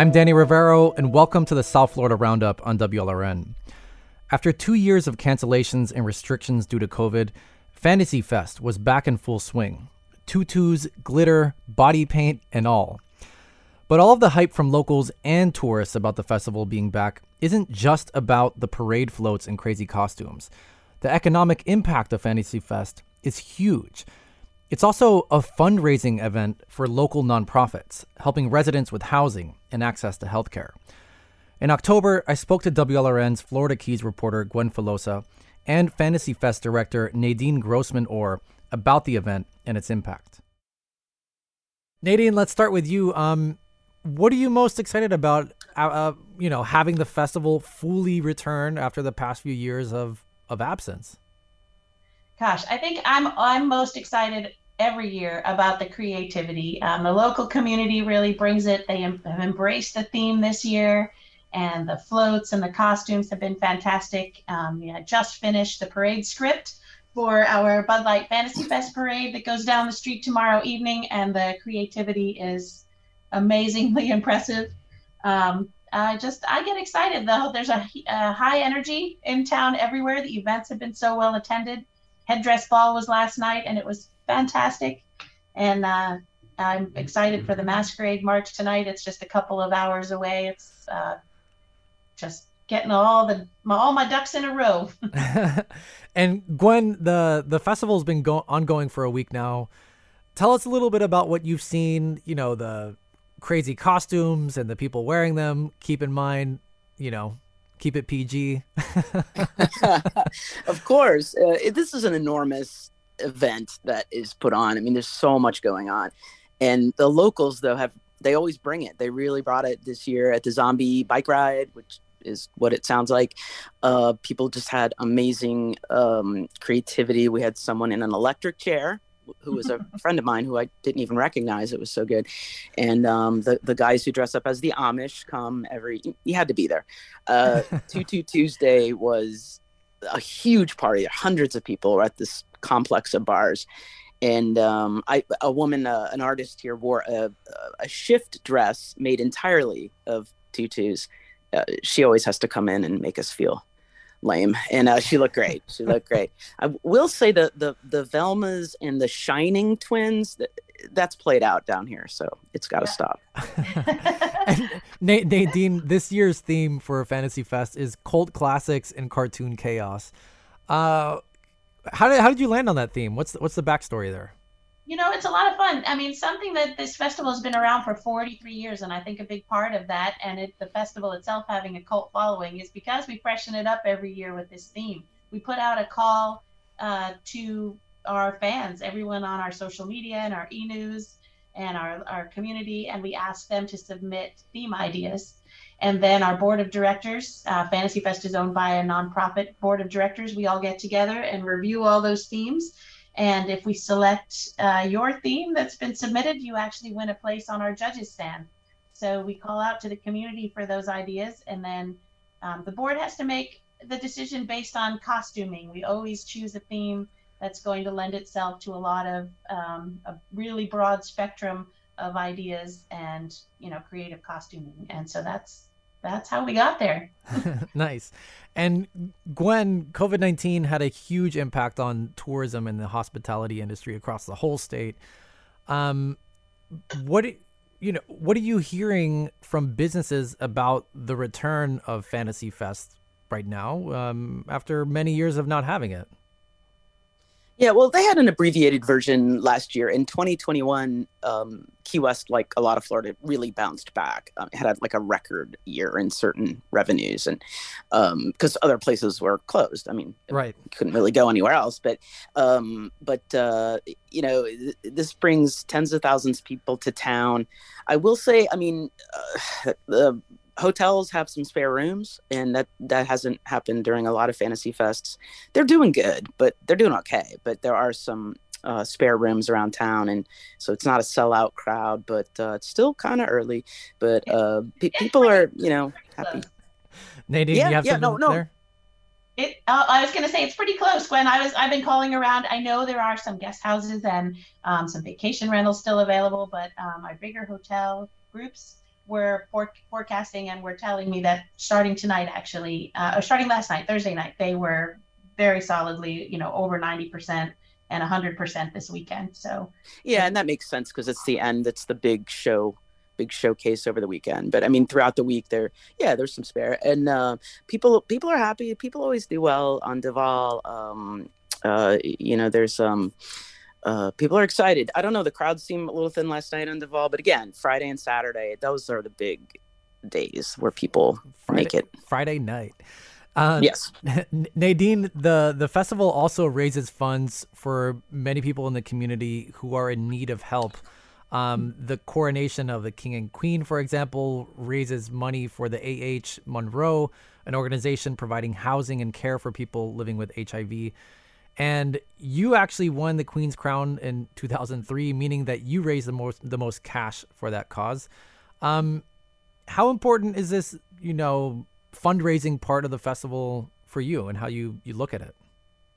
I'm Danny Rivero, and welcome to the South Florida Roundup on WLRN. After two years of cancellations and restrictions due to COVID, Fantasy Fest was back in full swing. Tutus, glitter, body paint, and all. But all of the hype from locals and tourists about the festival being back isn't just about the parade floats and crazy costumes. The economic impact of Fantasy Fest is huge. It's also a fundraising event for local nonprofits, helping residents with housing and access to healthcare. In October, I spoke to WLRN's Florida Keys reporter Gwen Filosa and Fantasy Fest director Nadine Grossman Orr about the event and its impact. Nadine, let's start with you. Um, what are you most excited about? Uh, uh, you know, having the festival fully return after the past few years of of absence. Gosh, I think I'm I'm most excited every year about the creativity. Um, the local community really brings it. They have embraced the theme this year, and the floats and the costumes have been fantastic. Um, just finished the parade script for our Bud Light Fantasy Fest parade that goes down the street tomorrow evening, and the creativity is amazingly impressive. Um, I just I get excited though. There's a, a, high energy in town everywhere. The events have been so well attended. Headdress Ball was last night, and it was fantastic. And uh, I'm excited for the Masquerade March tonight. It's just a couple of hours away. It's uh, just getting all the all my ducks in a row. and Gwen, the the festival's been go- ongoing for a week now. Tell us a little bit about what you've seen. You know the crazy costumes and the people wearing them. Keep in mind, you know, keep it PG. of course, uh, this is an enormous event that is put on. I mean, there's so much going on, and the locals though have they always bring it. They really brought it this year at the zombie bike ride, which is what it sounds like. Uh, people just had amazing um, creativity. We had someone in an electric chair who was a friend of mine who I didn't even recognize. It was so good. And um, the the guys who dress up as the Amish come every. You had to be there. Uh, Tutu Tuesday was a huge party. Hundreds of people were at this complex of bars. And um, I, a woman, uh, an artist here, wore a, a shift dress made entirely of tutus. Uh, she always has to come in and make us feel lame and uh, she looked great she looked great i will say the the the velmas and the shining twins that's played out down here so it's got to yeah. stop nadine this year's theme for fantasy fest is cult classics and cartoon chaos uh how did how did you land on that theme what's the, what's the backstory there you know, it's a lot of fun. I mean, something that this festival has been around for 43 years, and I think a big part of that, and it, the festival itself having a cult following, is because we freshen it up every year with this theme. We put out a call uh, to our fans, everyone on our social media and our e-news and our, our community, and we ask them to submit theme ideas. And then our board of directors, uh, Fantasy Fest is owned by a nonprofit board of directors. We all get together and review all those themes and if we select uh, your theme that's been submitted, you actually win a place on our judges stand. So we call out to the community for those ideas, and then um, the board has to make the decision based on costuming. We always choose a theme that's going to lend itself to a lot of um, a really broad spectrum of ideas and you know creative costuming. And so that's that's how we got there. nice. And Gwen, COVID 19 had a huge impact on tourism and the hospitality industry across the whole state. Um, what, you know, what are you hearing from businesses about the return of Fantasy Fest right now um, after many years of not having it? Yeah, well, they had an abbreviated version last year. In 2021, um, Key West, like a lot of Florida, really bounced back. Um, had like a record year in certain revenues, and because um, other places were closed. I mean, right, couldn't really go anywhere else. But, um, but uh, you know, th- this brings tens of thousands of people to town. I will say, I mean, uh, the hotels have some spare rooms and that that hasn't happened during a lot of fantasy fests they're doing good but they're doing okay but there are some uh, spare rooms around town and so it's not a sellout crowd but uh, it's still kind of early but uh, pe- people are you know happy nadine yeah, you have yeah, no, no. there it, uh, I was going to say it's pretty close. When I was, I've been calling around. I know there are some guest houses and um, some vacation rentals still available, but um, our bigger hotel groups were for- forecasting and were telling me that starting tonight, actually, uh, or starting last night, Thursday night, they were very solidly, you know, over 90% and 100% this weekend. So, yeah, and that makes sense because it's the end, it's the big show big showcase over the weekend. But I mean, throughout the week, there, yeah, there's some spare, and uh, people people are happy. People always do well on Duval. Um, uh, you know, there's um, uh, people are excited. I don't know. The crowd seemed a little thin last night on Duval, but again, Friday and Saturday, those are the big days where people Friday, make it. Friday night. Uh, yes, Nadine. The the festival also raises funds for many people in the community who are in need of help. Um, the coronation of the king and queen, for example, raises money for the AH Monroe, an organization providing housing and care for people living with HIV. And you actually won the Queen's Crown in 2003, meaning that you raised the most the most cash for that cause. Um, how important is this, you know, fundraising part of the festival for you, and how you you look at it?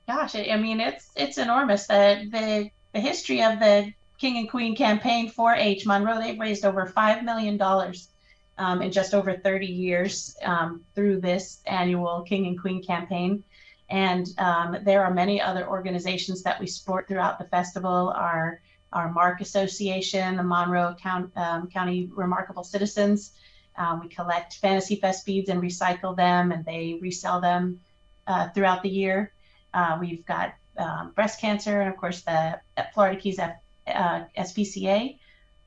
Gosh, I mean, it's it's enormous. The the the history of the King and Queen campaign for H Monroe, they've raised over $5 million um, in just over 30 years um, through this annual King and Queen campaign. And um, there are many other organizations that we support throughout the festival. Our our MARC Association, the Monroe County, um, County Remarkable Citizens. Um, we collect Fantasy Fest beads and recycle them, and they resell them uh, throughout the year. Uh, we've got um, breast cancer, and of course the Florida Keys F- uh, SPCA.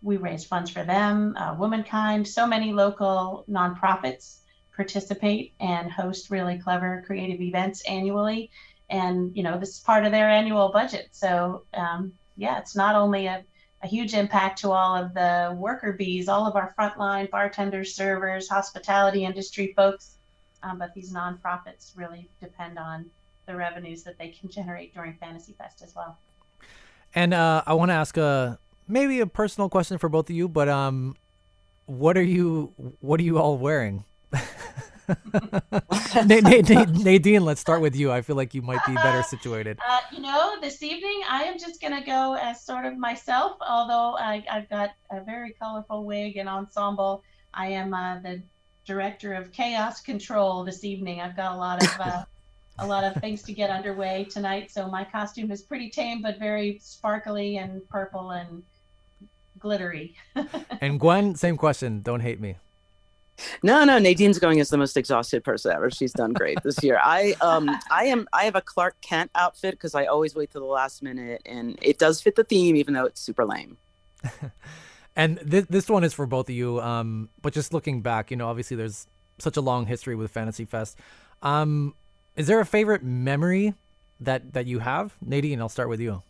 We raise funds for them, uh, Womankind. So many local nonprofits participate and host really clever creative events annually. And, you know, this is part of their annual budget. So, um, yeah, it's not only a, a huge impact to all of the worker bees, all of our frontline bartenders, servers, hospitality industry folks, um, but these nonprofits really depend on the revenues that they can generate during Fantasy Fest as well. And uh, I want to ask a maybe a personal question for both of you, but um, what are you what are you all wearing? Nadine, let's start with you. I feel like you might be better situated. Uh, you know, this evening I am just going to go as sort of myself, although I, have got a very colorful wig and ensemble. I am uh, the director of chaos control this evening. I've got a lot of uh, a lot of things to get underway tonight. So my costume is pretty tame, but very sparkly and purple and glittery. and Gwen, same question. Don't hate me. No, no, Nadine's going as the most exhausted person ever. She's done great this year. I um I am I have a Clark Kent outfit because I always wait till the last minute and it does fit the theme even though it's super lame. and this this one is for both of you. Um but just looking back, you know, obviously there's such a long history with Fantasy Fest. Um is there a favorite memory that that you have, Nadine? I'll start with you.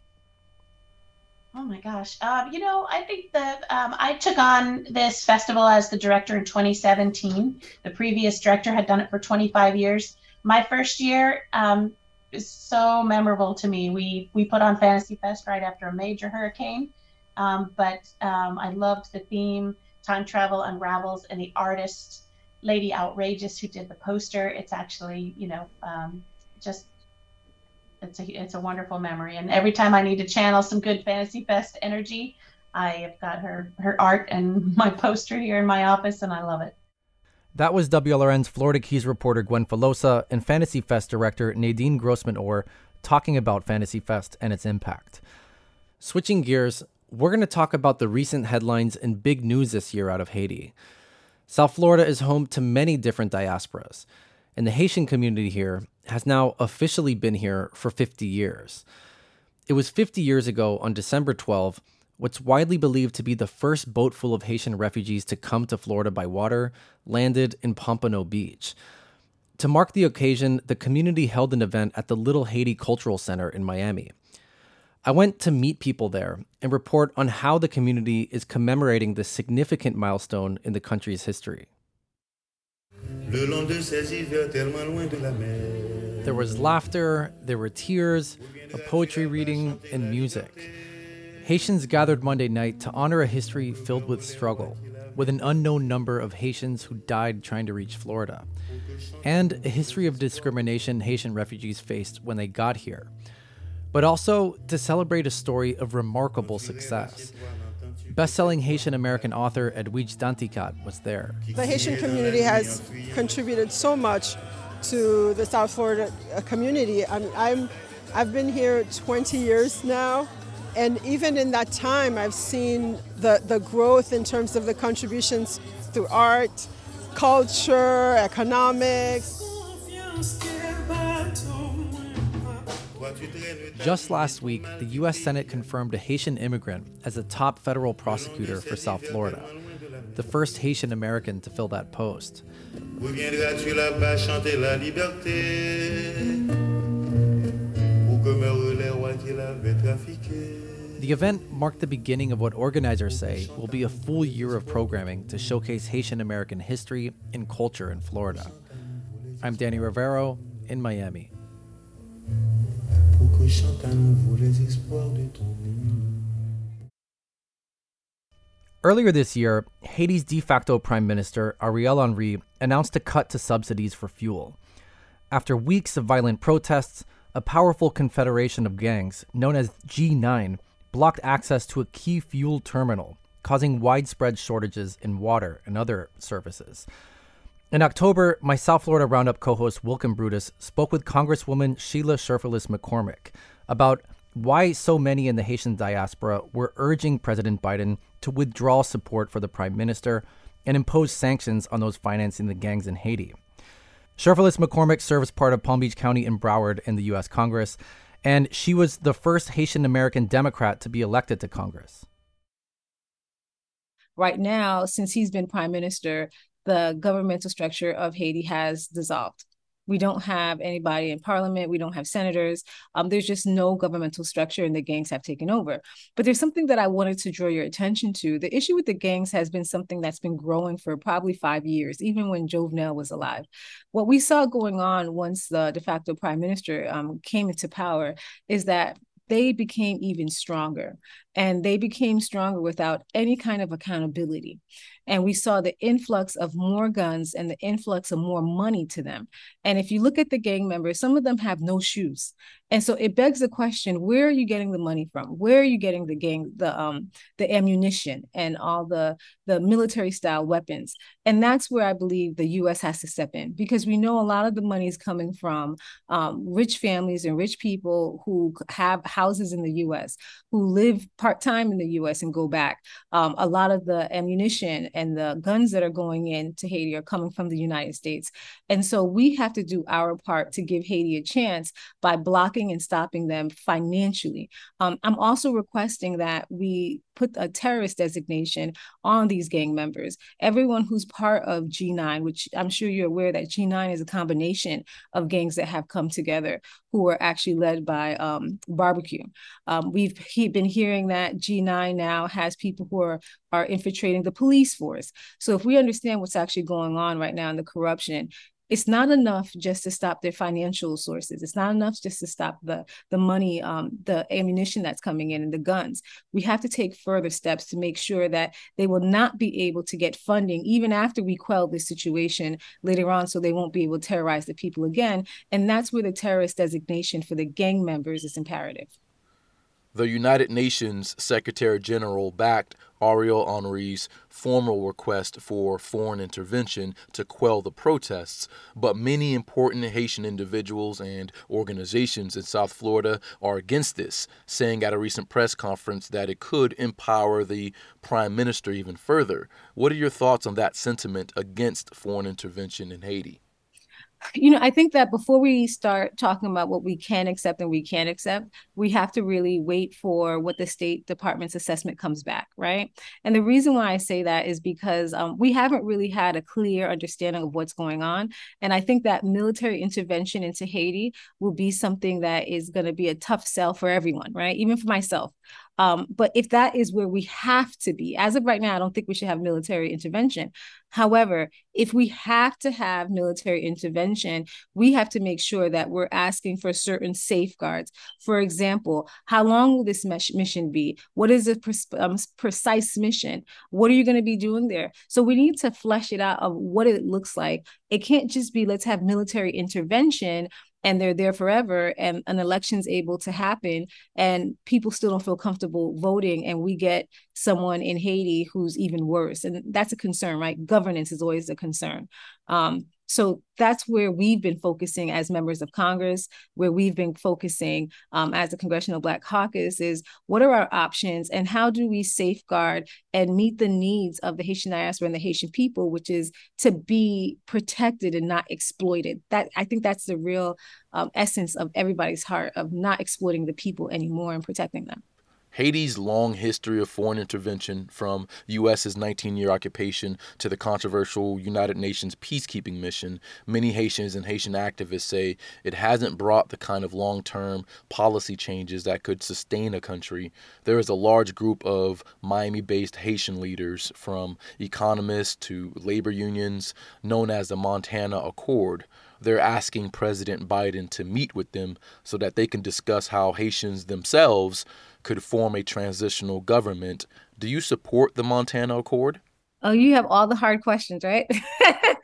Oh my gosh. Um, you know, I think that um, I took on this festival as the director in 2017. The previous director had done it for 25 years. My first year um, is so memorable to me. We we put on Fantasy Fest right after a major hurricane, um, but um, I loved the theme, time travel unravels, and the artist Lady Outrageous who did the poster. It's actually, you know, um, just it's a it's a wonderful memory. And every time I need to channel some good Fantasy Fest energy, I have got her her art and my poster here in my office, and I love it. That was WLRN's Florida Keys reporter Gwen Filosa and Fantasy Fest director Nadine Grossman Orr talking about Fantasy Fest and its impact. Switching gears, we're going to talk about the recent headlines and big news this year out of Haiti. South Florida is home to many different diasporas, and the Haitian community here has now officially been here for 50 years. It was 50 years ago on December 12, what's widely believed to be the first boat full of Haitian refugees to come to Florida by water landed in Pompano Beach. To mark the occasion, the community held an event at the Little Haiti Cultural Center in Miami. I went to meet people there and report on how the community is commemorating this significant milestone in the country's history. There was laughter, there were tears, a poetry reading, and music. Haitians gathered Monday night to honor a history filled with struggle, with an unknown number of Haitians who died trying to reach Florida, and a history of discrimination Haitian refugees faced when they got here but also to celebrate a story of remarkable success. Best-selling Haitian American author Edwidge Danticat was there. The Haitian community has contributed so much to the South Florida uh, community. I'm, I'm I've been here 20 years now, and even in that time, I've seen the, the growth in terms of the contributions through art, culture, economics. Just last week, the U.S. Senate confirmed a Haitian immigrant as the top federal prosecutor for South Florida, the first Haitian American to fill that post. The event marked the beginning of what organizers say will be a full year of programming to showcase Haitian American history and culture in Florida. I'm Danny Rivero in Miami. Earlier this year, Haiti's de facto prime minister, Ariel Henry, announced a cut to subsidies for fuel. After weeks of violent protests, a powerful confederation of gangs, known as G9, blocked access to a key fuel terminal, causing widespread shortages in water and other services. In October, my South Florida Roundup co host Wilkin Brutus spoke with Congresswoman Sheila Cherfilus McCormick about why so many in the Haitian diaspora were urging President Biden to withdraw support for the prime minister and impose sanctions on those financing the gangs in Haiti. Cherfilus McCormick serves part of Palm Beach County in Broward in the U.S. Congress, and she was the first Haitian American Democrat to be elected to Congress. Right now, since he's been prime minister, the governmental structure of Haiti has dissolved. We don't have anybody in parliament. We don't have senators. Um, there's just no governmental structure, and the gangs have taken over. But there's something that I wanted to draw your attention to. The issue with the gangs has been something that's been growing for probably five years, even when Jovenel was alive. What we saw going on once the de facto prime minister um, came into power is that they became even stronger and they became stronger without any kind of accountability and we saw the influx of more guns and the influx of more money to them. And if you look at the gang members, some of them have no shoes. And so it begs the question, where are you getting the money from? Where are you getting the gang, the um the ammunition and all the the military style weapons? And that's where I believe the US has to step in because we know a lot of the money is coming from um, rich families and rich people who have houses in the US, who live part-time in the US and go back. Um, a lot of the ammunition and the guns that are going into Haiti are coming from the United States. And so we have to do our part to give Haiti a chance by blocking and stopping them financially. Um, I'm also requesting that we put a terrorist designation on these gang members. Everyone who's part of G9, which I'm sure you're aware that G9 is a combination of gangs that have come together who are actually led by um, barbecue. Um, we've he, been hearing that G9 now has people who are, are infiltrating the police force. So if we understand what's actually going on right now in the corruption, it's not enough just to stop their financial sources. It's not enough just to stop the the money, um, the ammunition that's coming in and the guns. We have to take further steps to make sure that they will not be able to get funding even after we quell this situation later on, so they won't be able to terrorize the people again. And that's where the terrorist designation for the gang members is imperative. The United Nations Secretary General backed Ariel Henry's formal request for foreign intervention to quell the protests, but many important Haitian individuals and organizations in South Florida are against this, saying at a recent press conference that it could empower the prime minister even further. What are your thoughts on that sentiment against foreign intervention in Haiti? You know, I think that before we start talking about what we can accept and we can't accept, we have to really wait for what the State Department's assessment comes back, right? And the reason why I say that is because um, we haven't really had a clear understanding of what's going on. And I think that military intervention into Haiti will be something that is going to be a tough sell for everyone, right? Even for myself. Um, but if that is where we have to be, as of right now, I don't think we should have military intervention. However, if we have to have military intervention, we have to make sure that we're asking for certain safeguards. For example, how long will this mission be? What is the pre- um, precise mission? What are you going to be doing there? So we need to flesh it out of what it looks like. It can't just be let's have military intervention and they're there forever and an election's able to happen and people still don't feel comfortable voting and we get someone in haiti who's even worse. And that's a concern right? Governance is always a concern. Um, so that's where we've been focusing as members of Congress, where we've been focusing um, as the Congressional Black Caucus is what are our options and how do we safeguard and meet the needs of the Haitian diaspora and the Haitian people, which is to be protected and not exploited. That I think that's the real um, essence of everybody's heart of not exploiting the people anymore and protecting them. Haiti's long history of foreign intervention, from U.S.'s 19 year occupation to the controversial United Nations peacekeeping mission, many Haitians and Haitian activists say it hasn't brought the kind of long term policy changes that could sustain a country. There is a large group of Miami based Haitian leaders, from economists to labor unions, known as the Montana Accord they're asking President Biden to meet with them so that they can discuss how Haitians themselves could form a transitional government. Do you support the Montana Accord? Oh, you have all the hard questions, right?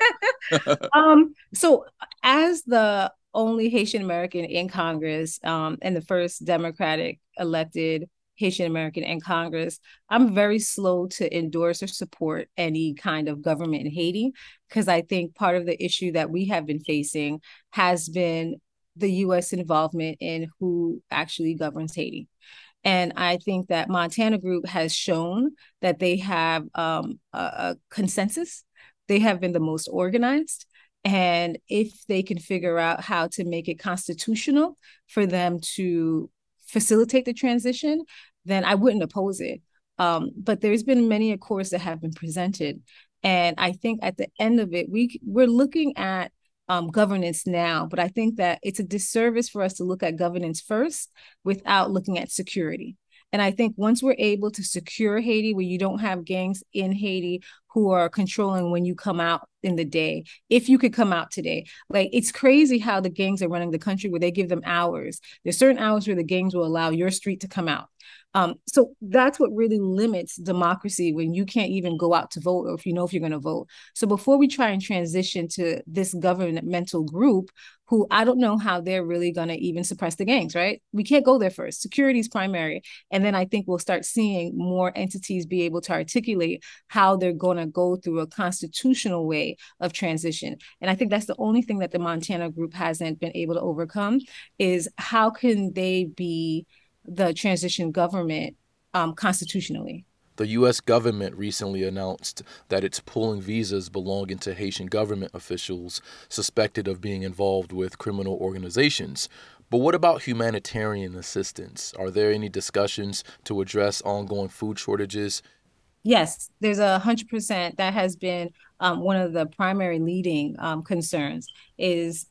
um, so, as the only Haitian American in Congress um, and the first Democratic elected Haitian American in Congress, I'm very slow to endorse or support any kind of government in Haiti because I think part of the issue that we have been facing has been the US involvement in who actually governs Haiti. And I think that Montana Group has shown that they have um, a, a consensus. They have been the most organized. And if they can figure out how to make it constitutional for them to facilitate the transition, then I wouldn't oppose it. Um, but there's been many accords that have been presented. And I think at the end of it, we we're looking at um, governance now, but I think that it's a disservice for us to look at governance first without looking at security. And I think once we're able to secure Haiti, where you don't have gangs in Haiti who are controlling when you come out in the day, if you could come out today, like it's crazy how the gangs are running the country where they give them hours. There's certain hours where the gangs will allow your street to come out. Um, so that's what really limits democracy when you can't even go out to vote or if you know if you're going to vote. So before we try and transition to this governmental group, who I don't know how they're really going to even suppress the gangs, right? We can't go there first. Security is primary. And then I think we'll start seeing more entities be able to articulate how they're going to go through a constitutional way of transition. And I think that's the only thing that the Montana group hasn't been able to overcome is how can they be the transition government um, constitutionally. The U.S. government recently announced that it's pulling visas belonging to Haitian government officials suspected of being involved with criminal organizations. But what about humanitarian assistance? Are there any discussions to address ongoing food shortages? Yes, there's a hundred percent. That has been um, one of the primary leading um, concerns is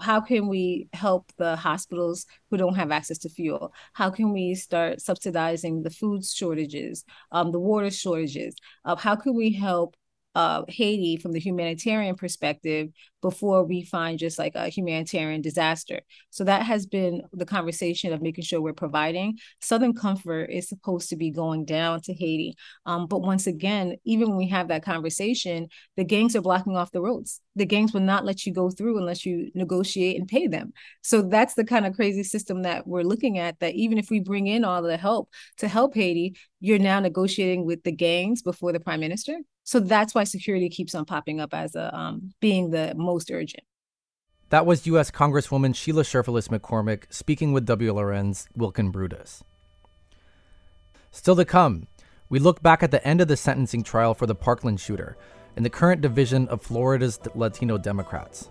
how can we help the hospitals who don't have access to fuel? How can we start subsidizing the food shortages, um, the water shortages? Uh, how can we help uh, Haiti from the humanitarian perspective before we find just like a humanitarian disaster. So that has been the conversation of making sure we're providing. Southern Comfort is supposed to be going down to Haiti. Um, but once again, even when we have that conversation, the gangs are blocking off the roads. The gangs will not let you go through unless you negotiate and pay them. So that's the kind of crazy system that we're looking at that even if we bring in all the help to help Haiti, you're now negotiating with the gangs before the prime minister. So that's why security keeps on popping up as a um, being the most urgent. That was U.S. Congresswoman Sheila Cherfilus McCormick speaking with WLRN's Wilkin Brutus. Still to come, we look back at the end of the sentencing trial for the Parkland shooter and the current division of Florida's Latino Democrats.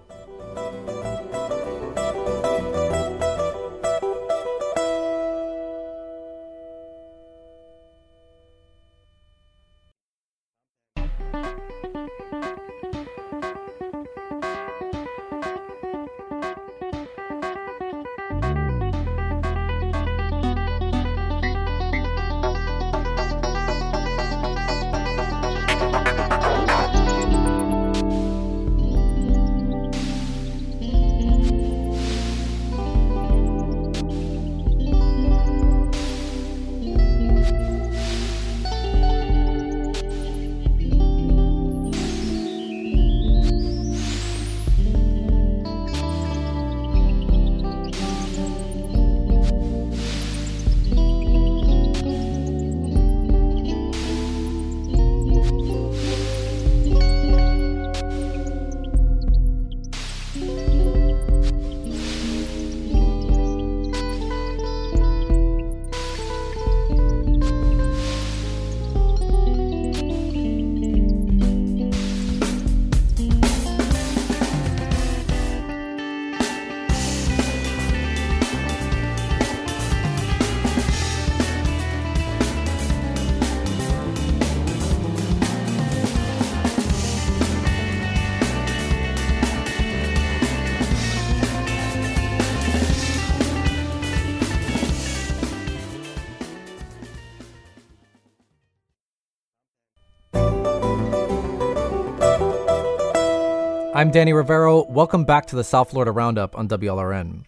I'm Danny Rivero. Welcome back to the South Florida Roundup on WLRN.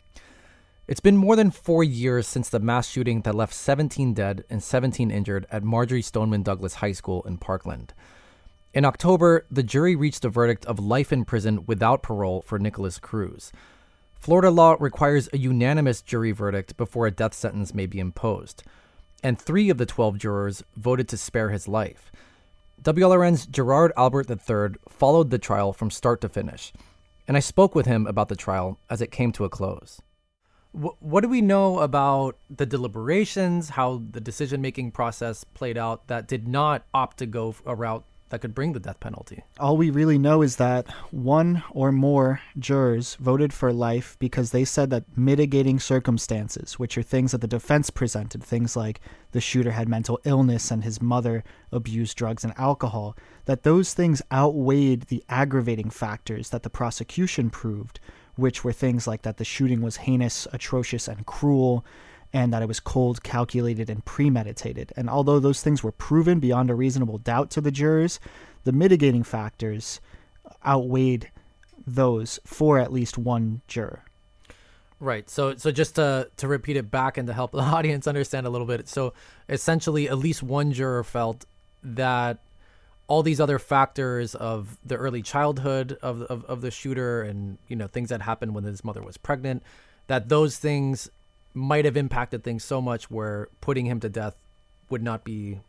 It's been more than four years since the mass shooting that left 17 dead and 17 injured at Marjory Stoneman Douglas High School in Parkland. In October, the jury reached a verdict of life in prison without parole for Nikolas Cruz. Florida law requires a unanimous jury verdict before a death sentence may be imposed, and three of the 12 jurors voted to spare his life. WLRN's Gerard Albert III followed the trial from start to finish, and I spoke with him about the trial as it came to a close. what do we know about the deliberations, how the decision making process played out that did not opt to go a route that could bring the death penalty. All we really know is that one or more jurors voted for life because they said that mitigating circumstances, which are things that the defense presented, things like the shooter had mental illness and his mother abused drugs and alcohol, that those things outweighed the aggravating factors that the prosecution proved, which were things like that the shooting was heinous, atrocious, and cruel and that it was cold, calculated, and premeditated. And although those things were proven beyond a reasonable doubt to the jurors, the mitigating factors outweighed those for at least one juror. Right. So so just to to repeat it back and to help the audience understand a little bit. So essentially at least one juror felt that all these other factors of the early childhood of, of, of the shooter and you know things that happened when his mother was pregnant that those things might have impacted things so much where putting him to death would not be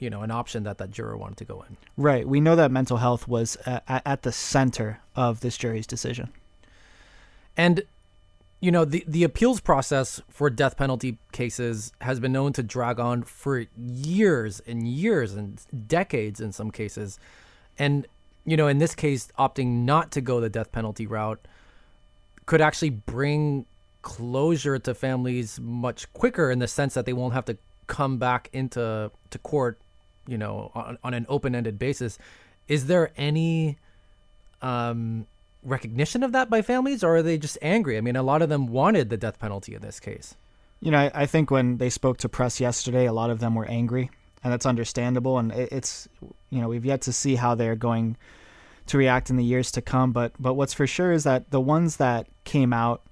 you know an option that that juror wanted to go in. Right. We know that mental health was at, at the center of this jury's decision. And you know the the appeals process for death penalty cases has been known to drag on for years and years and decades in some cases. And you know in this case opting not to go the death penalty route could actually bring closure to families much quicker in the sense that they won't have to come back into to court, you know, on, on an open-ended basis. Is there any um, recognition of that by families, or are they just angry? I mean, a lot of them wanted the death penalty in this case. You know, I, I think when they spoke to press yesterday, a lot of them were angry, and that's understandable. And it, it's, you know, we've yet to see how they're going to react in the years to come. But but what's for sure is that the ones that came out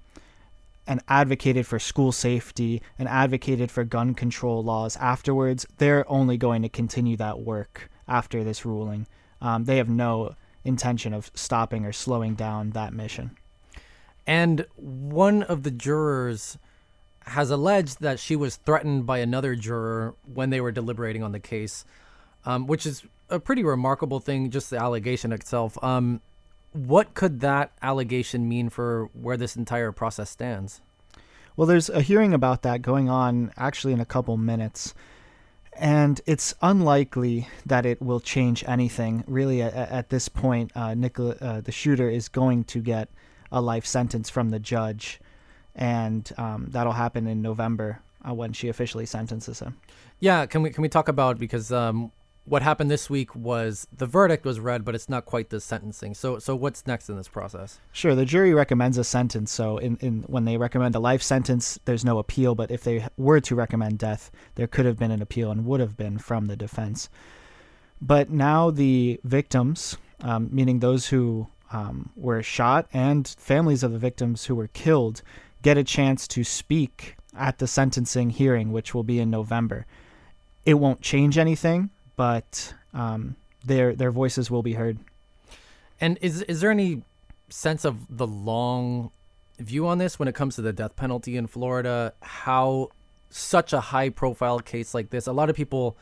and advocated for school safety and advocated for gun control laws afterwards, they're only going to continue that work after this ruling. Um, they have no intention of stopping or slowing down that mission. And one of the jurors has alleged that she was threatened by another juror when they were deliberating on the case, um, which is a pretty remarkable thing, just the allegation itself. Um, what could that allegation mean for where this entire process stands? Well, there's a hearing about that going on actually in a couple minutes. And it's unlikely that it will change anything. Really, at, at this point, uh, Nicola, uh, the shooter is going to get a life sentence from the judge. And um, that'll happen in November uh, when she officially sentences him. Yeah, can we can we talk about because um, what happened this week was the verdict was read, but it's not quite the sentencing. So, so what's next in this process? Sure, the jury recommends a sentence. So, in, in when they recommend a life sentence, there's no appeal. But if they were to recommend death, there could have been an appeal and would have been from the defense. But now the victims, um, meaning those who um, were shot and families of the victims who were killed, get a chance to speak at the sentencing hearing, which will be in November. It won't change anything but um, their their voices will be heard. And is is there any sense of the long view on this when it comes to the death penalty in Florida? How such a high profile case like this, a lot of people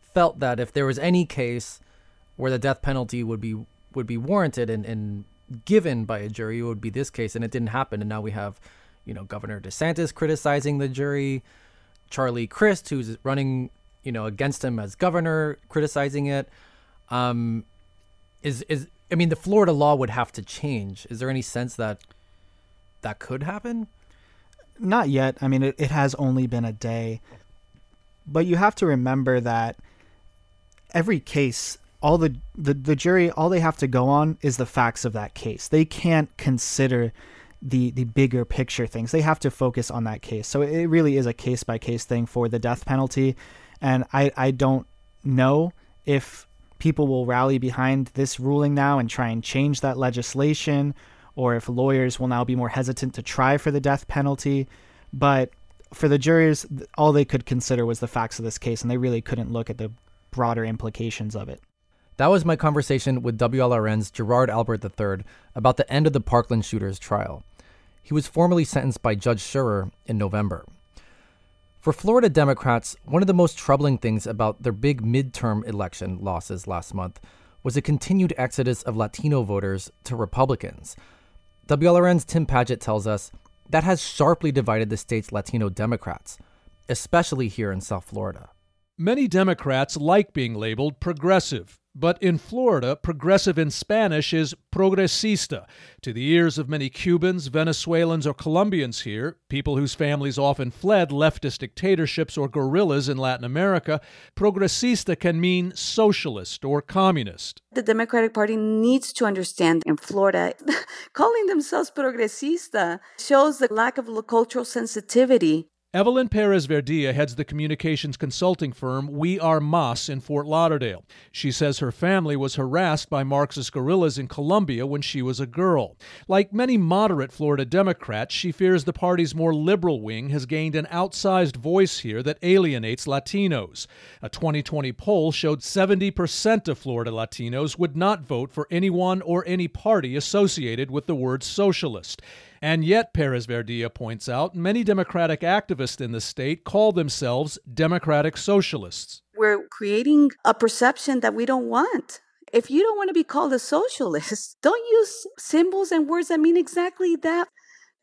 felt that if there was any case where the death penalty would be would be warranted and, and given by a jury, it would be this case, and it didn't happen. And now we have, you know, Governor DeSantis criticizing the jury, Charlie Crist, who's running you know against him as governor, criticizing it. Um, is is I mean the Florida law would have to change. Is there any sense that that could happen? Not yet. I mean, it, it has only been a day, but you have to remember that every case all the, the the jury all they have to go on is the facts of that case they can't consider the the bigger picture things they have to focus on that case so it really is a case by case thing for the death penalty and I I don't know if people will rally behind this ruling now and try and change that legislation, or if lawyers will now be more hesitant to try for the death penalty. But for the jurors, all they could consider was the facts of this case, and they really couldn't look at the broader implications of it. That was my conversation with WLRN's Gerard Albert III about the end of the Parkland shooters trial. He was formally sentenced by Judge Scherer in November. For Florida Democrats, one of the most troubling things about their big midterm election losses last month was a continued exodus of Latino voters to Republicans. WLRN's Tim Padgett tells us that has sharply divided the state's Latino Democrats, especially here in South Florida. Many Democrats like being labeled progressive, but in Florida, progressive in Spanish is progresista. To the ears of many Cubans, Venezuelans, or Colombians here, people whose families often fled leftist dictatorships or guerrillas in Latin America, progresista can mean socialist or communist. The Democratic Party needs to understand in Florida, calling themselves progresista shows the lack of cultural sensitivity Evelyn Perez Verdia heads the communications consulting firm We Are Mas in Fort Lauderdale. She says her family was harassed by Marxist guerrillas in Colombia when she was a girl. Like many moderate Florida Democrats, she fears the party's more liberal wing has gained an outsized voice here that alienates Latinos. A 2020 poll showed 70% of Florida Latinos would not vote for anyone or any party associated with the word socialist. And yet, Perez Verdia points out, many Democratic activists in the state call themselves Democratic Socialists. We're creating a perception that we don't want. If you don't want to be called a socialist, don't use symbols and words that mean exactly that.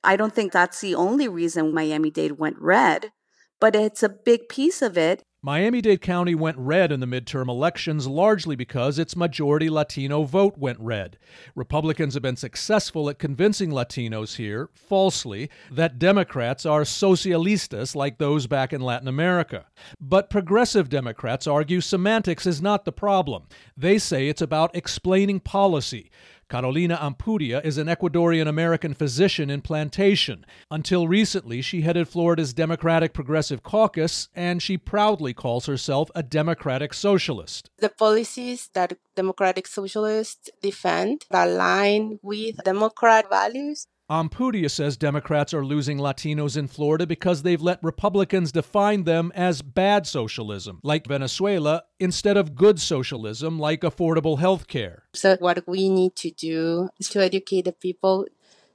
I don't think that's the only reason Miami Dade went red, but it's a big piece of it. Miami Dade County went red in the midterm elections largely because its majority Latino vote went red. Republicans have been successful at convincing Latinos here, falsely, that Democrats are socialistas like those back in Latin America. But progressive Democrats argue semantics is not the problem. They say it's about explaining policy. Carolina Ampudia is an Ecuadorian American physician in Plantation. Until recently, she headed Florida's Democratic Progressive Caucus, and she proudly calls herself a Democratic Socialist. The policies that Democratic Socialists defend align with Democrat values. Ampudia says Democrats are losing Latinos in Florida because they've let Republicans define them as bad socialism, like Venezuela, instead of good socialism, like affordable health care. So, what we need to do is to educate the people.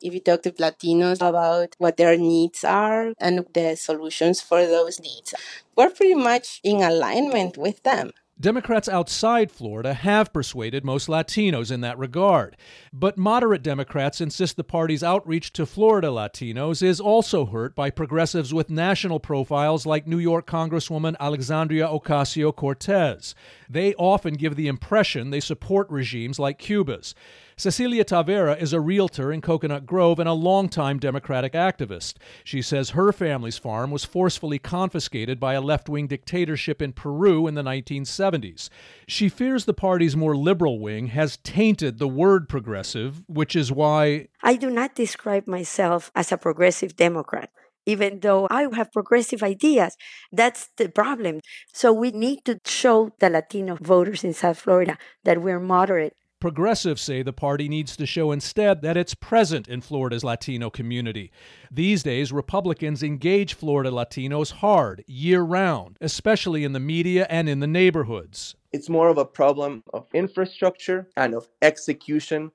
If you talk to Latinos about what their needs are and the solutions for those needs, we're pretty much in alignment with them. Democrats outside Florida have persuaded most Latinos in that regard. But moderate Democrats insist the party's outreach to Florida Latinos is also hurt by progressives with national profiles like New York Congresswoman Alexandria Ocasio Cortez. They often give the impression they support regimes like Cuba's. Cecilia Tavera is a realtor in Coconut Grove and a longtime Democratic activist. She says her family's farm was forcefully confiscated by a left wing dictatorship in Peru in the 1970s. She fears the party's more liberal wing has tainted the word progressive, which is why. I do not describe myself as a progressive Democrat even though I have progressive ideas. That's the problem. So we need to show the Latino voters in South Florida that we're moderate Progressives say the party needs to show instead that it's present in Florida's Latino community. These days, Republicans engage Florida Latinos hard, year round, especially in the media and in the neighborhoods. It's more of a problem of infrastructure and of execution,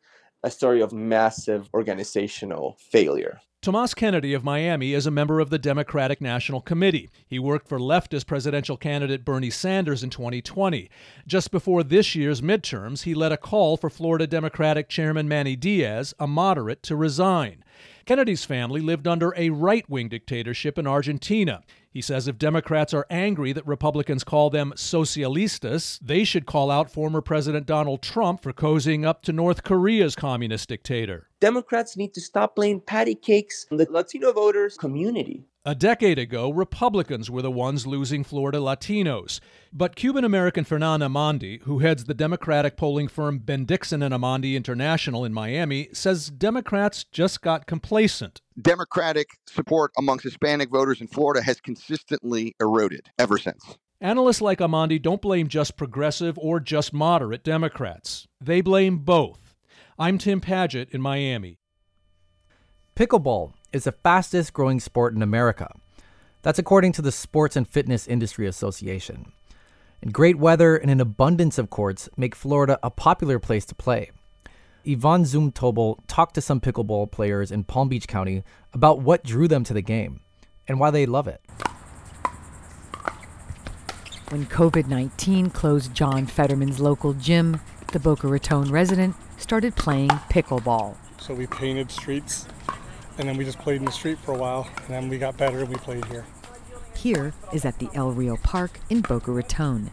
a story of massive organizational failure. Tomas Kennedy of Miami is a member of the Democratic National Committee. He worked for leftist presidential candidate Bernie Sanders in 2020. Just before this year's midterms, he led a call for Florida Democratic Chairman Manny Diaz, a moderate, to resign. Kennedy's family lived under a right wing dictatorship in Argentina. He says if Democrats are angry that Republicans call them socialistas, they should call out former President Donald Trump for cozying up to North Korea's communist dictator. Democrats need to stop playing patty cakes on the Latino voters' community. A decade ago, Republicans were the ones losing Florida Latinos. But Cuban American Fernand Amandi, who heads the Democratic polling firm Bendixen and Amandi International in Miami, says Democrats just got complacent. Democratic support amongst Hispanic voters in Florida has consistently eroded ever since. Analysts like Amandi don't blame just progressive or just moderate Democrats. They blame both. I'm Tim Padgett in Miami. Pickleball is the fastest growing sport in America. That's according to the Sports and Fitness Industry Association. And great weather and an abundance of courts make Florida a popular place to play. Yvonne Zumtobel talked to some pickleball players in Palm Beach County about what drew them to the game and why they love it. When COVID 19 closed John Fetterman's local gym, the Boca Raton resident started playing pickleball. So we painted streets and then we just played in the street for a while and then we got better and we played here. Here is at the El Rio Park in Boca Raton.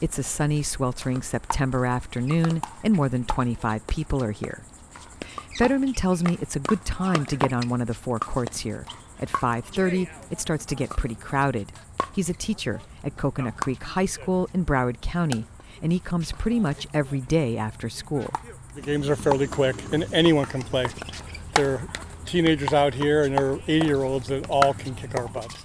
It's a sunny, sweltering September afternoon, and more than 25 people are here. Fetterman tells me it's a good time to get on one of the four courts here. At 5:30, it starts to get pretty crowded. He's a teacher at Coconut Creek High School in Broward County, and he comes pretty much every day after school. The games are fairly quick and anyone can play. There are teenagers out here and there are 80 year olds that all can kick our butts.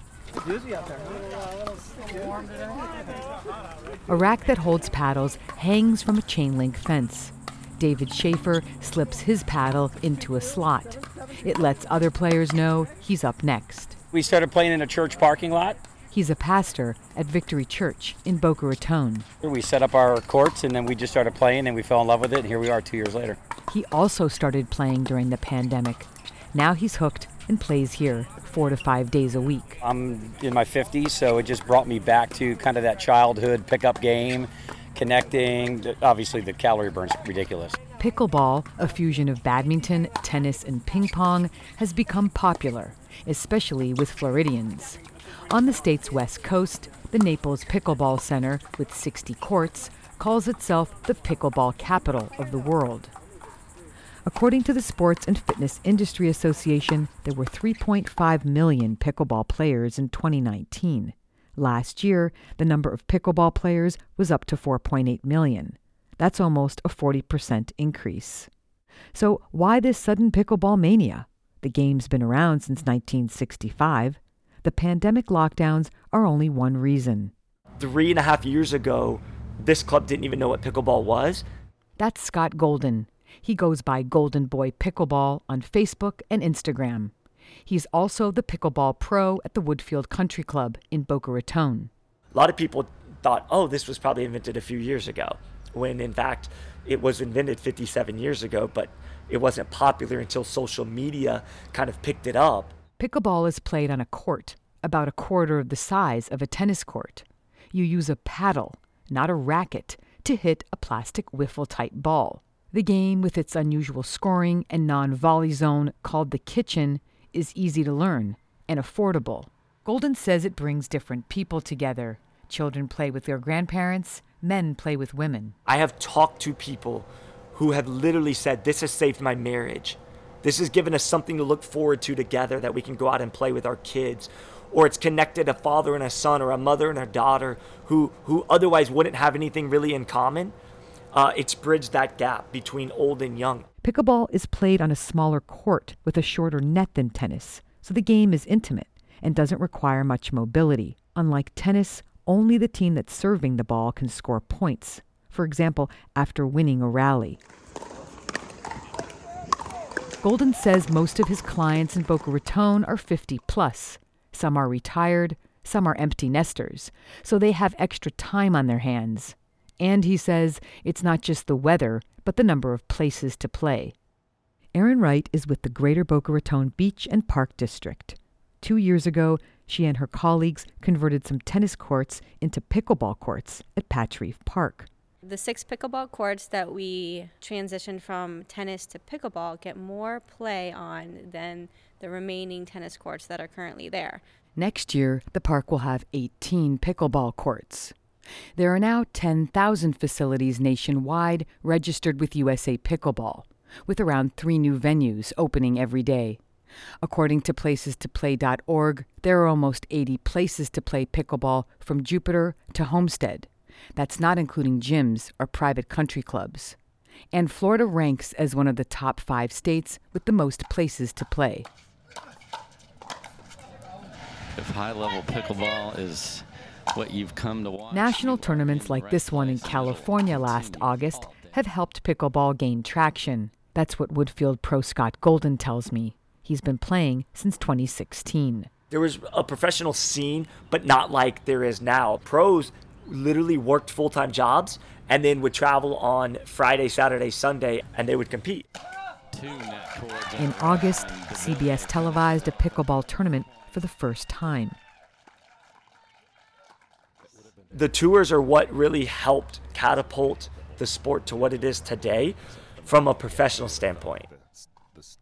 A rack that holds paddles hangs from a chain link fence. David Schaefer slips his paddle into a slot. It lets other players know he's up next. We started playing in a church parking lot. He's a pastor at Victory Church in Boca Raton. We set up our courts and then we just started playing and we fell in love with it and here we are two years later. He also started playing during the pandemic. Now he's hooked and plays here four to five days a week. I'm in my 50s, so it just brought me back to kind of that childhood pickup game, connecting. Obviously, the calorie burn's ridiculous. Pickleball, a fusion of badminton, tennis, and ping pong, has become popular, especially with Floridians. On the state's west coast, the Naples Pickleball Center, with 60 courts, calls itself the pickleball capital of the world. According to the Sports and Fitness Industry Association, there were 3.5 million pickleball players in 2019. Last year, the number of pickleball players was up to 4.8 million. That's almost a 40% increase. So, why this sudden pickleball mania? The game's been around since 1965. The pandemic lockdowns are only one reason. Three and a half years ago, this club didn't even know what pickleball was. That's Scott Golden. He goes by Golden Boy Pickleball on Facebook and Instagram. He's also the pickleball pro at the Woodfield Country Club in Boca Raton. A lot of people thought, oh, this was probably invented a few years ago, when in fact it was invented 57 years ago, but it wasn't popular until social media kind of picked it up. Pickleball is played on a court, about a quarter of the size of a tennis court. You use a paddle, not a racket, to hit a plastic wiffle type ball. The game, with its unusual scoring and non volley zone called the kitchen, is easy to learn and affordable. Golden says it brings different people together. Children play with their grandparents, men play with women. I have talked to people who have literally said, This has saved my marriage. This has given us something to look forward to together that we can go out and play with our kids. Or it's connected a father and a son or a mother and a daughter who, who otherwise wouldn't have anything really in common uh, it's bridged that gap between old and young. Pickleball is played on a smaller court with a shorter net than tennis, so the game is intimate and doesn't require much mobility. Unlike tennis, only the team that's serving the ball can score points, for example, after winning a rally. Golden says most of his clients in Boca Raton are 50 plus. Some are retired, some are empty nesters, so they have extra time on their hands. And he says it's not just the weather, but the number of places to play. Erin Wright is with the Greater Boca Raton Beach and Park District. Two years ago, she and her colleagues converted some tennis courts into pickleball courts at Patch Reef Park. The six pickleball courts that we transitioned from tennis to pickleball get more play on than the remaining tennis courts that are currently there. Next year, the park will have 18 pickleball courts. There are now 10,000 facilities nationwide registered with USA Pickleball, with around three new venues opening every day. According to places2play.org, there are almost 80 places to play pickleball from Jupiter to Homestead. That's not including gyms or private country clubs. And Florida ranks as one of the top five states with the most places to play. If high level pickleball is what you've come to watch. National tournaments like this one in California last August have helped pickleball gain traction. That's what Woodfield pro Scott Golden tells me. He's been playing since 2016. There was a professional scene, but not like there is now. Pros literally worked full time jobs and then would travel on Friday, Saturday, Sunday, and they would compete. In August, CBS televised a pickleball tournament for the first time. The tours are what really helped catapult the sport to what it is today from a professional standpoint.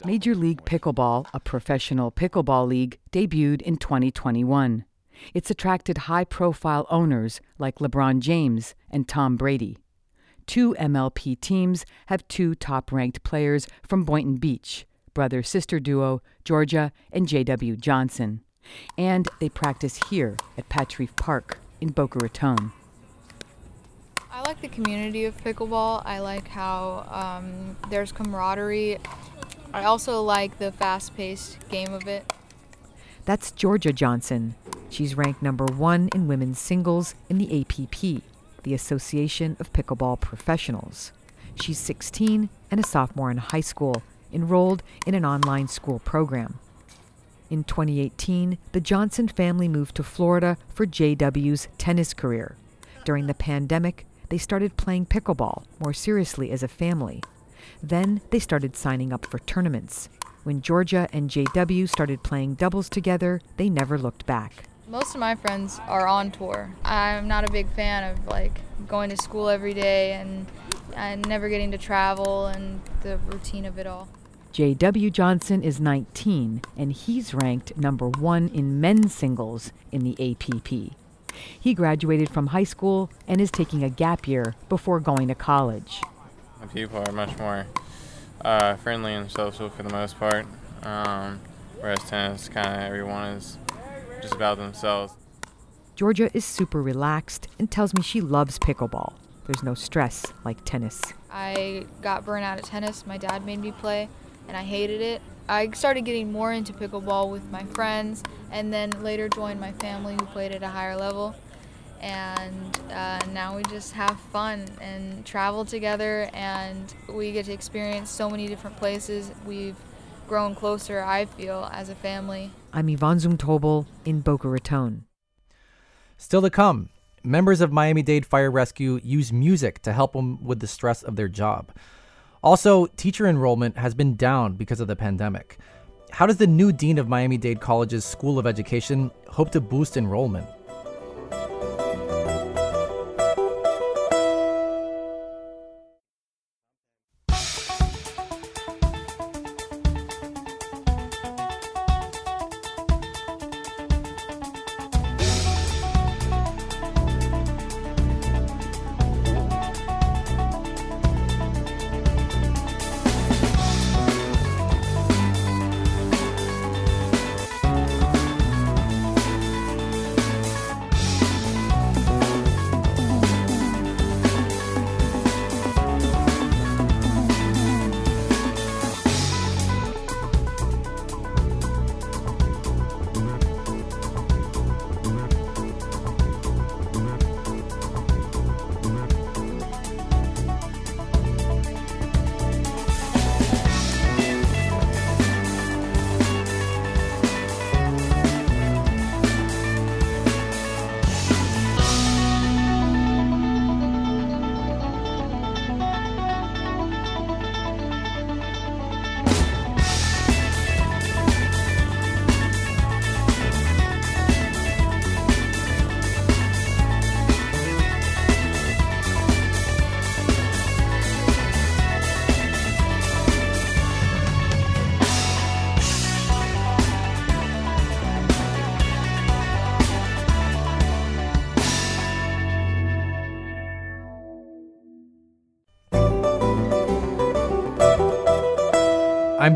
Major League Pickleball, a professional pickleball league, debuted in 2021. It's attracted high profile owners like LeBron James and Tom Brady. Two MLP teams have two top ranked players from Boynton Beach brother sister duo Georgia and J.W. Johnson. And they practice here at Patch Park in Boca Raton. I like the community of pickleball. I like how um, there's camaraderie. I also like the fast paced game of it. That's Georgia Johnson. She's ranked number one in women's singles in the APP, the Association of Pickleball Professionals. She's 16 and a sophomore in high school, enrolled in an online school program. In 2018, the Johnson family moved to Florida for JW's tennis career. During the pandemic, they started playing pickleball more seriously as a family. Then they started signing up for tournaments. When Georgia and JW started playing doubles together, they never looked back. Most of my friends are on tour. I'm not a big fan of like going to school every day and and never getting to travel and the routine of it all. J.W. Johnson is 19 and he's ranked number one in men's singles in the APP. He graduated from high school and is taking a gap year before going to college. The people are much more uh, friendly and social for the most part, um, whereas tennis, kind of everyone is just about themselves. Georgia is super relaxed and tells me she loves pickleball. There's no stress like tennis. I got burnt out at tennis. My dad made me play, and I hated it. I started getting more into pickleball with my friends, and then later joined my family who played at a higher level. And uh, now we just have fun and travel together, and we get to experience so many different places. We've grown closer, I feel, as a family. I'm Yvonne Zumtobel in Boca Raton. Still to come, members of Miami Dade Fire Rescue use music to help them with the stress of their job. Also, teacher enrollment has been down because of the pandemic. How does the new dean of Miami Dade College's School of Education hope to boost enrollment?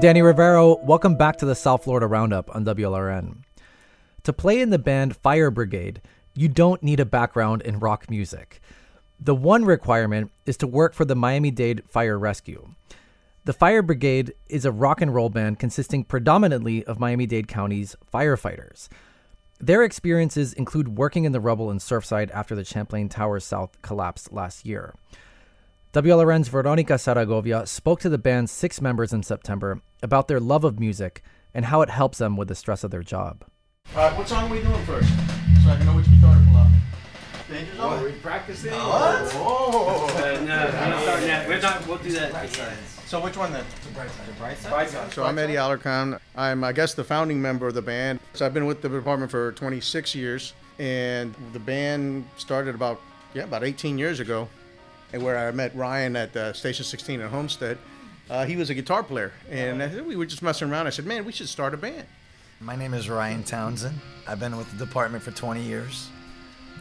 Danny Rivero. Welcome back to the South Florida Roundup on WLRN. To play in the band Fire Brigade, you don't need a background in rock music. The one requirement is to work for the Miami Dade Fire Rescue. The Fire Brigade is a rock and roll band consisting predominantly of Miami Dade County's firefighters. Their experiences include working in the rubble in Surfside after the Champlain Towers South collapsed last year. WLRN's Veronica Saragovia spoke to the band's six members in September about their love of music and how it helps them with the stress of their job. All right, what song are we doing first? So I can know which guitar to pull out. Danger Zone? Are we practicing? What? Whoa. Uh, no, we're not starting that. We're not, we'll do that. So which one then? The bright side. The bright side? Bright side. So I'm Eddie Alarcon. I'm, I guess, the founding member of the band. So I've been with the department for 26 years, and the band started about yeah about 18 years ago, and where I met Ryan at uh, Station 16 in Homestead. Uh, he was a guitar player, and uh, we were just messing around. I said, "Man, we should start a band." My name is Ryan Townsend. I've been with the department for 20 years.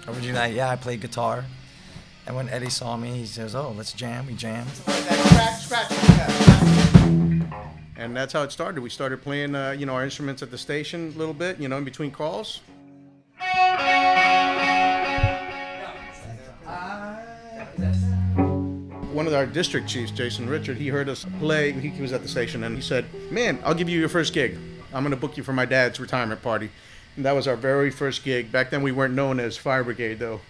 Originally, yeah, I played guitar. And when Eddie saw me, he says, "Oh, let's jam." We jammed. And that's how it started. We started playing, uh, you know, our instruments at the station a little bit, you know, in between calls. One of our district chiefs, Jason Richard, he heard us play. He was at the station and he said, "Man, I'll give you your first gig. I'm going to book you for my dad's retirement party." And that was our very first gig. Back then, we weren't known as Fire Brigade, though.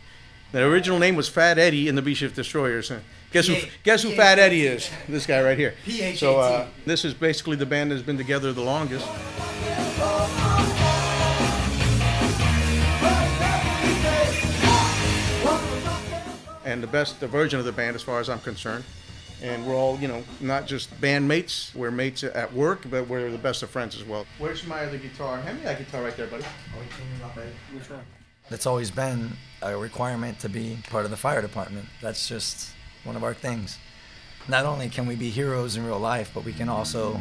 The original name was Fat Eddie and the B Shift Destroyers. Guess who? Guess who Fat Eddie is? This guy right here. So uh, this is basically the band that's been together the longest. And the best version of the band, as far as I'm concerned. And we're all, you know, not just bandmates. We're mates at work, but we're the best of friends as well. Where's my other guitar? Hand me that guitar right there, buddy. Which one? It's always been a requirement to be part of the fire department. That's just one of our things. Not only can we be heroes in real life, but we can also,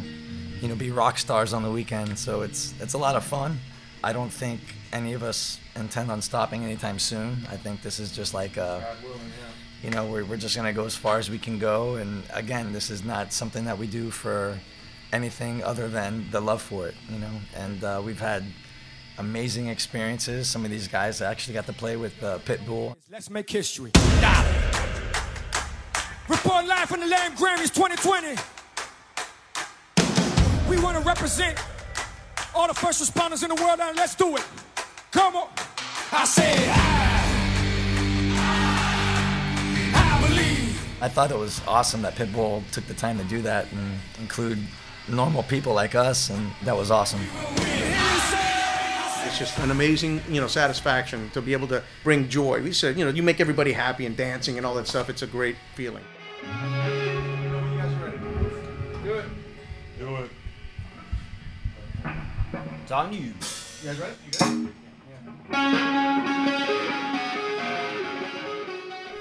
you know, be rock stars on the weekend. So it's it's a lot of fun. I don't think any of us intend on stopping anytime soon. I think this is just like a, you know, we're, we're just gonna go as far as we can go. And again, this is not something that we do for anything other than the love for it, you know. And uh, we've had amazing experiences. Some of these guys actually got to play with uh, Pitbull. Let's make history. Report live from the Latin Grammys 2020. We want to represent all the first responders in the world, and let's do it. Come on. I say, I thought it was awesome that Pitbull took the time to do that and include normal people like us, and that was awesome. It's just an amazing, you know, satisfaction to be able to bring joy. We said, you know, you make everybody happy and dancing and all that stuff. It's a great feeling. Do it. Do it. It's on you. You guys ready? You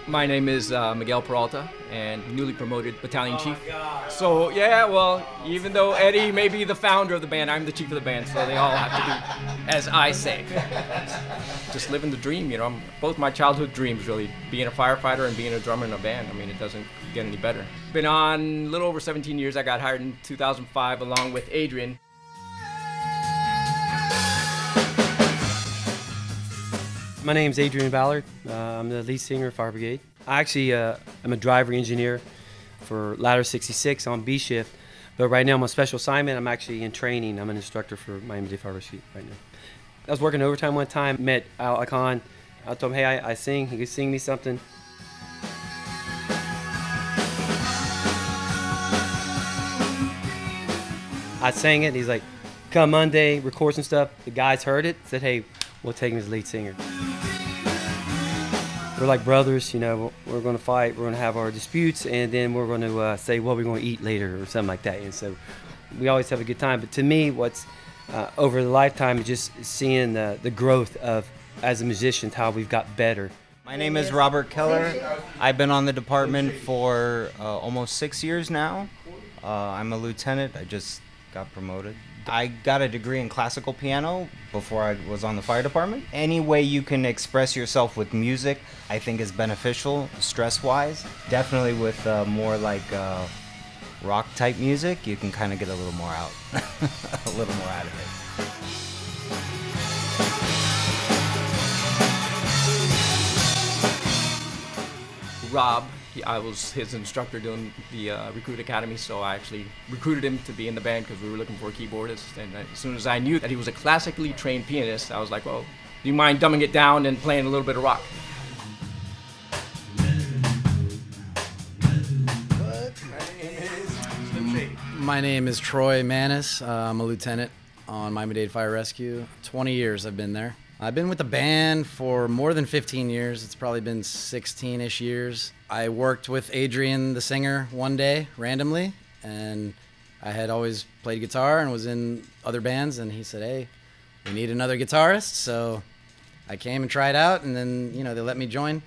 My name is uh, Miguel Peralta and newly promoted battalion chief. So yeah, well, even though Eddie may be the founder of the band, I'm the chief of the band, so they all have to do as I say. Just living the dream, you know. I'm, both my childhood dreams, really, being a firefighter and being a drummer in a band. I mean, it doesn't get any better. Been on a little over 17 years. I got hired in 2005 along with Adrian. My name is Adrian Ballard. Uh, I'm the lead singer of Fire Brigade. I actually uh, am a driver engineer for Ladder 66 on B shift, but right now I'm on special assignment. I'm actually in training. I'm an instructor for Miami-Dade Fire Rescue right now. I was working overtime one time, met Alarcon. I told him, hey, I, I sing. He could sing me something. I sang it. He's like, come Monday, record some stuff. The guys heard it, said, hey, we'll take him as lead singer. We're like brothers, you know. We're going to fight. We're going to have our disputes, and then we're going to uh, say what we're going to eat later or something like that. And so, we always have a good time. But to me, what's uh, over the lifetime is just seeing the, the growth of as a musician, how we've got better. My name is Robert Keller. I've been on the department for uh, almost six years now. Uh, I'm a lieutenant. I just got promoted. I got a degree in classical piano before I was on the fire department. Any way you can express yourself with music, I think is beneficial stress wise. Definitely with uh, more like uh, rock type music, you can kind of get a little more out, a little more out of it. Rob He, I was his instructor doing the uh, recruit academy, so I actually recruited him to be in the band because we were looking for a keyboardist. And as soon as I knew that he was a classically trained pianist, I was like, well, do you mind dumbing it down and playing a little bit of rock? My name is Troy Manis. Uh, I'm a lieutenant on Miami-Dade Fire Rescue. 20 years I've been there. I've been with the band for more than 15 years. It's probably been 16 ish years. I worked with Adrian, the singer, one day randomly, and I had always played guitar and was in other bands. And he said, Hey, we need another guitarist. So I came and tried out, and then, you know, they let me join.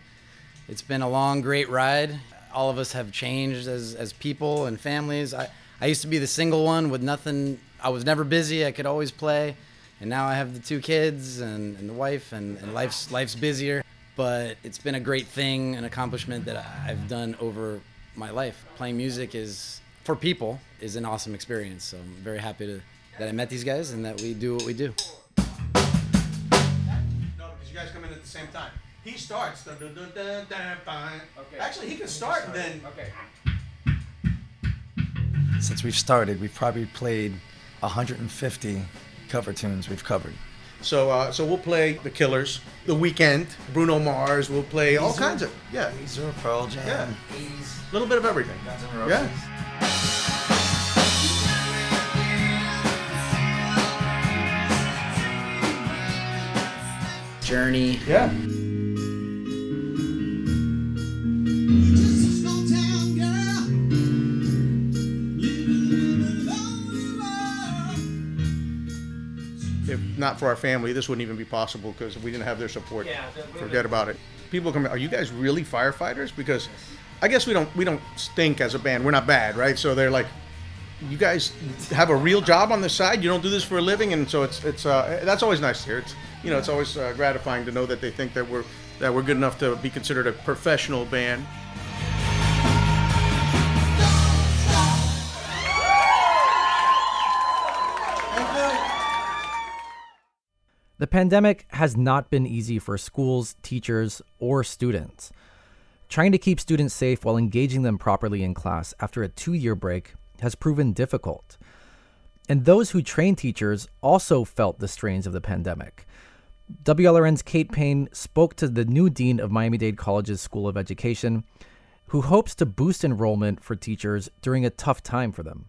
It's been a long, great ride. All of us have changed as, as people and families. I, I used to be the single one with nothing. I was never busy. I could always play. And now I have the two kids and, and the wife, and, and life's, life's busier. But it's been a great thing, an accomplishment that I've done over my life. Playing music is, for people, is an awesome experience. So I'm very happy to, that I met these guys and that we do what we do. No, because you guys come in at the same time. He starts. Dun, dun, dun, dun, dun, dun. Actually, he can start and then. Okay. Since we've started, we've probably played 150 cover tunes we've covered. So, uh, so we'll play The Killers, The Weeknd, Bruno Mars. We'll play all Weezer. kinds of yeah, Weezer, Pearl Jam, yeah, a little bit of everything. Guns N' Roses. Yeah. Journey. Yeah. Not for our family, this wouldn't even be possible because we didn't have their support. Yeah, Forget about it. People come. Are you guys really firefighters? Because I guess we don't we don't stink as a band. We're not bad, right? So they're like, you guys have a real job on the side. You don't do this for a living, and so it's it's uh, that's always nice to hear. It's you know it's always uh, gratifying to know that they think that we're that we're good enough to be considered a professional band. The pandemic has not been easy for schools, teachers, or students. Trying to keep students safe while engaging them properly in class after a two year break has proven difficult. And those who train teachers also felt the strains of the pandemic. WLRN's Kate Payne spoke to the new dean of Miami Dade College's School of Education, who hopes to boost enrollment for teachers during a tough time for them.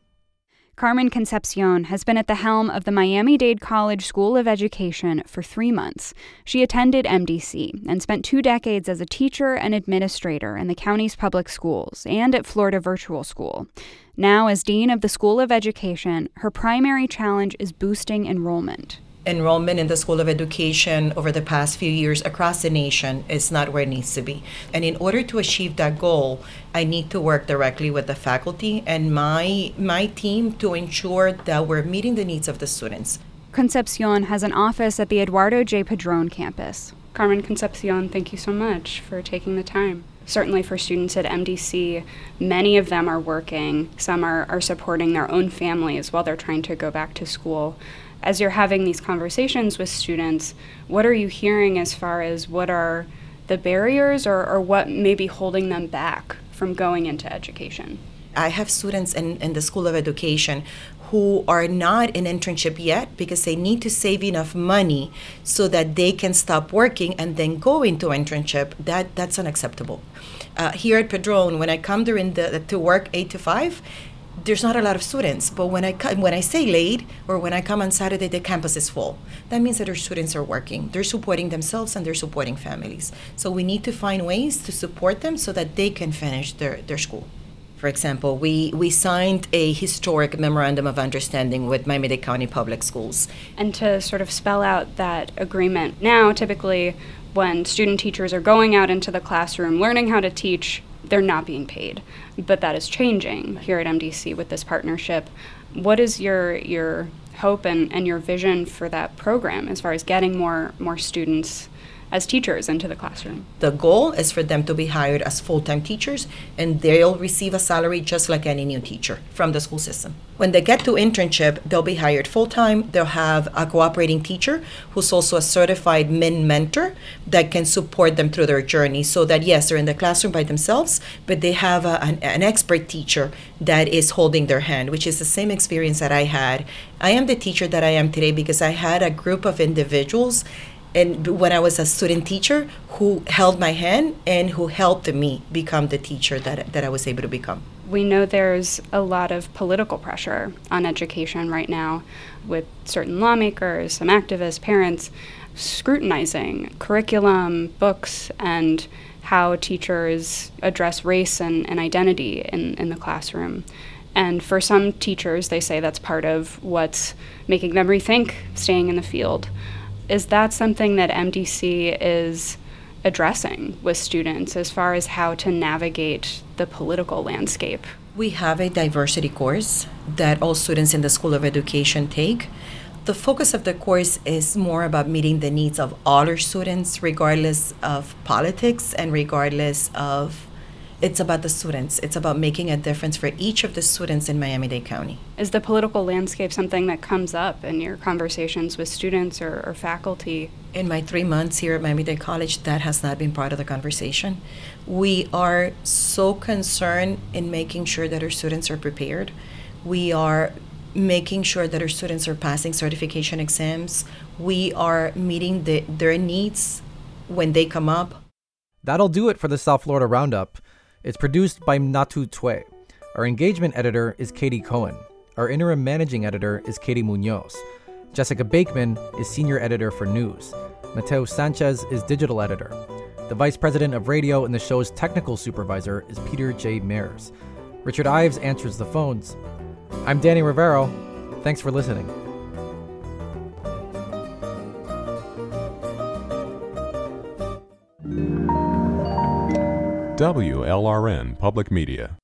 Carmen Concepcion has been at the helm of the Miami Dade College School of Education for three months. She attended MDC and spent two decades as a teacher and administrator in the county's public schools and at Florida Virtual School. Now, as Dean of the School of Education, her primary challenge is boosting enrollment. Enrollment in the School of Education over the past few years across the nation is not where it needs to be. And in order to achieve that goal, I need to work directly with the faculty and my my team to ensure that we're meeting the needs of the students. Concepcion has an office at the Eduardo J. Padron campus. Carmen Concepcion, thank you so much for taking the time. Certainly for students at MDC, many of them are working. Some are, are supporting their own families while they're trying to go back to school. As you're having these conversations with students, what are you hearing as far as what are the barriers or, or what may be holding them back from going into education? I have students in, in the School of Education who are not in internship yet because they need to save enough money so that they can stop working and then go into internship. That that's unacceptable. Uh, here at Padron, when I come during the to work eight to five, there's not a lot of students. But when I co- when I say late or when I come on Saturday, the campus is full. That means that our students are working. They're supporting themselves and they're supporting families. So we need to find ways to support them so that they can finish their, their school. For example, we, we signed a historic memorandum of understanding with Miami-Dade County Public Schools. And to sort of spell out that agreement, now typically when student teachers are going out into the classroom learning how to teach, they're not being paid. But that is changing here at MDC with this partnership. What is your your hope and, and your vision for that program as far as getting more more students as teachers into the classroom? The goal is for them to be hired as full time teachers and they'll receive a salary just like any new teacher from the school system. When they get to internship, they'll be hired full time. They'll have a cooperating teacher who's also a certified MIN mentor that can support them through their journey so that, yes, they're in the classroom by themselves, but they have a, an, an expert teacher that is holding their hand, which is the same experience that I had. I am the teacher that I am today because I had a group of individuals and when I was a student teacher who held my hand and who helped me become the teacher that, that I was able to become. We know there's a lot of political pressure on education right now with certain lawmakers, some activists, parents scrutinizing curriculum, books, and how teachers address race and, and identity in, in the classroom. And for some teachers, they say that's part of what's making them rethink staying in the field. Is that something that MDC is addressing with students as far as how to navigate the political landscape? We have a diversity course that all students in the School of Education take. The focus of the course is more about meeting the needs of all our students, regardless of politics and regardless of it's about the students. It's about making a difference for each of the students in Miami Dade County. Is the political landscape something that comes up in your conversations with students or, or faculty? In my three months here at Miami Dade College, that has not been part of the conversation. We are so concerned in making sure that our students are prepared. We are making sure that our students are passing certification exams. We are meeting the, their needs when they come up. That'll do it for the South Florida Roundup. It's produced by Natu Tue. Our engagement editor is Katie Cohen. Our interim managing editor is Katie Munoz. Jessica Bakeman is senior editor for news. Mateo Sanchez is digital editor. The vice president of radio and the show's technical supervisor is Peter J. Mears. Richard Ives answers the phones. I'm Danny Rivero. Thanks for listening. WLRN Public Media.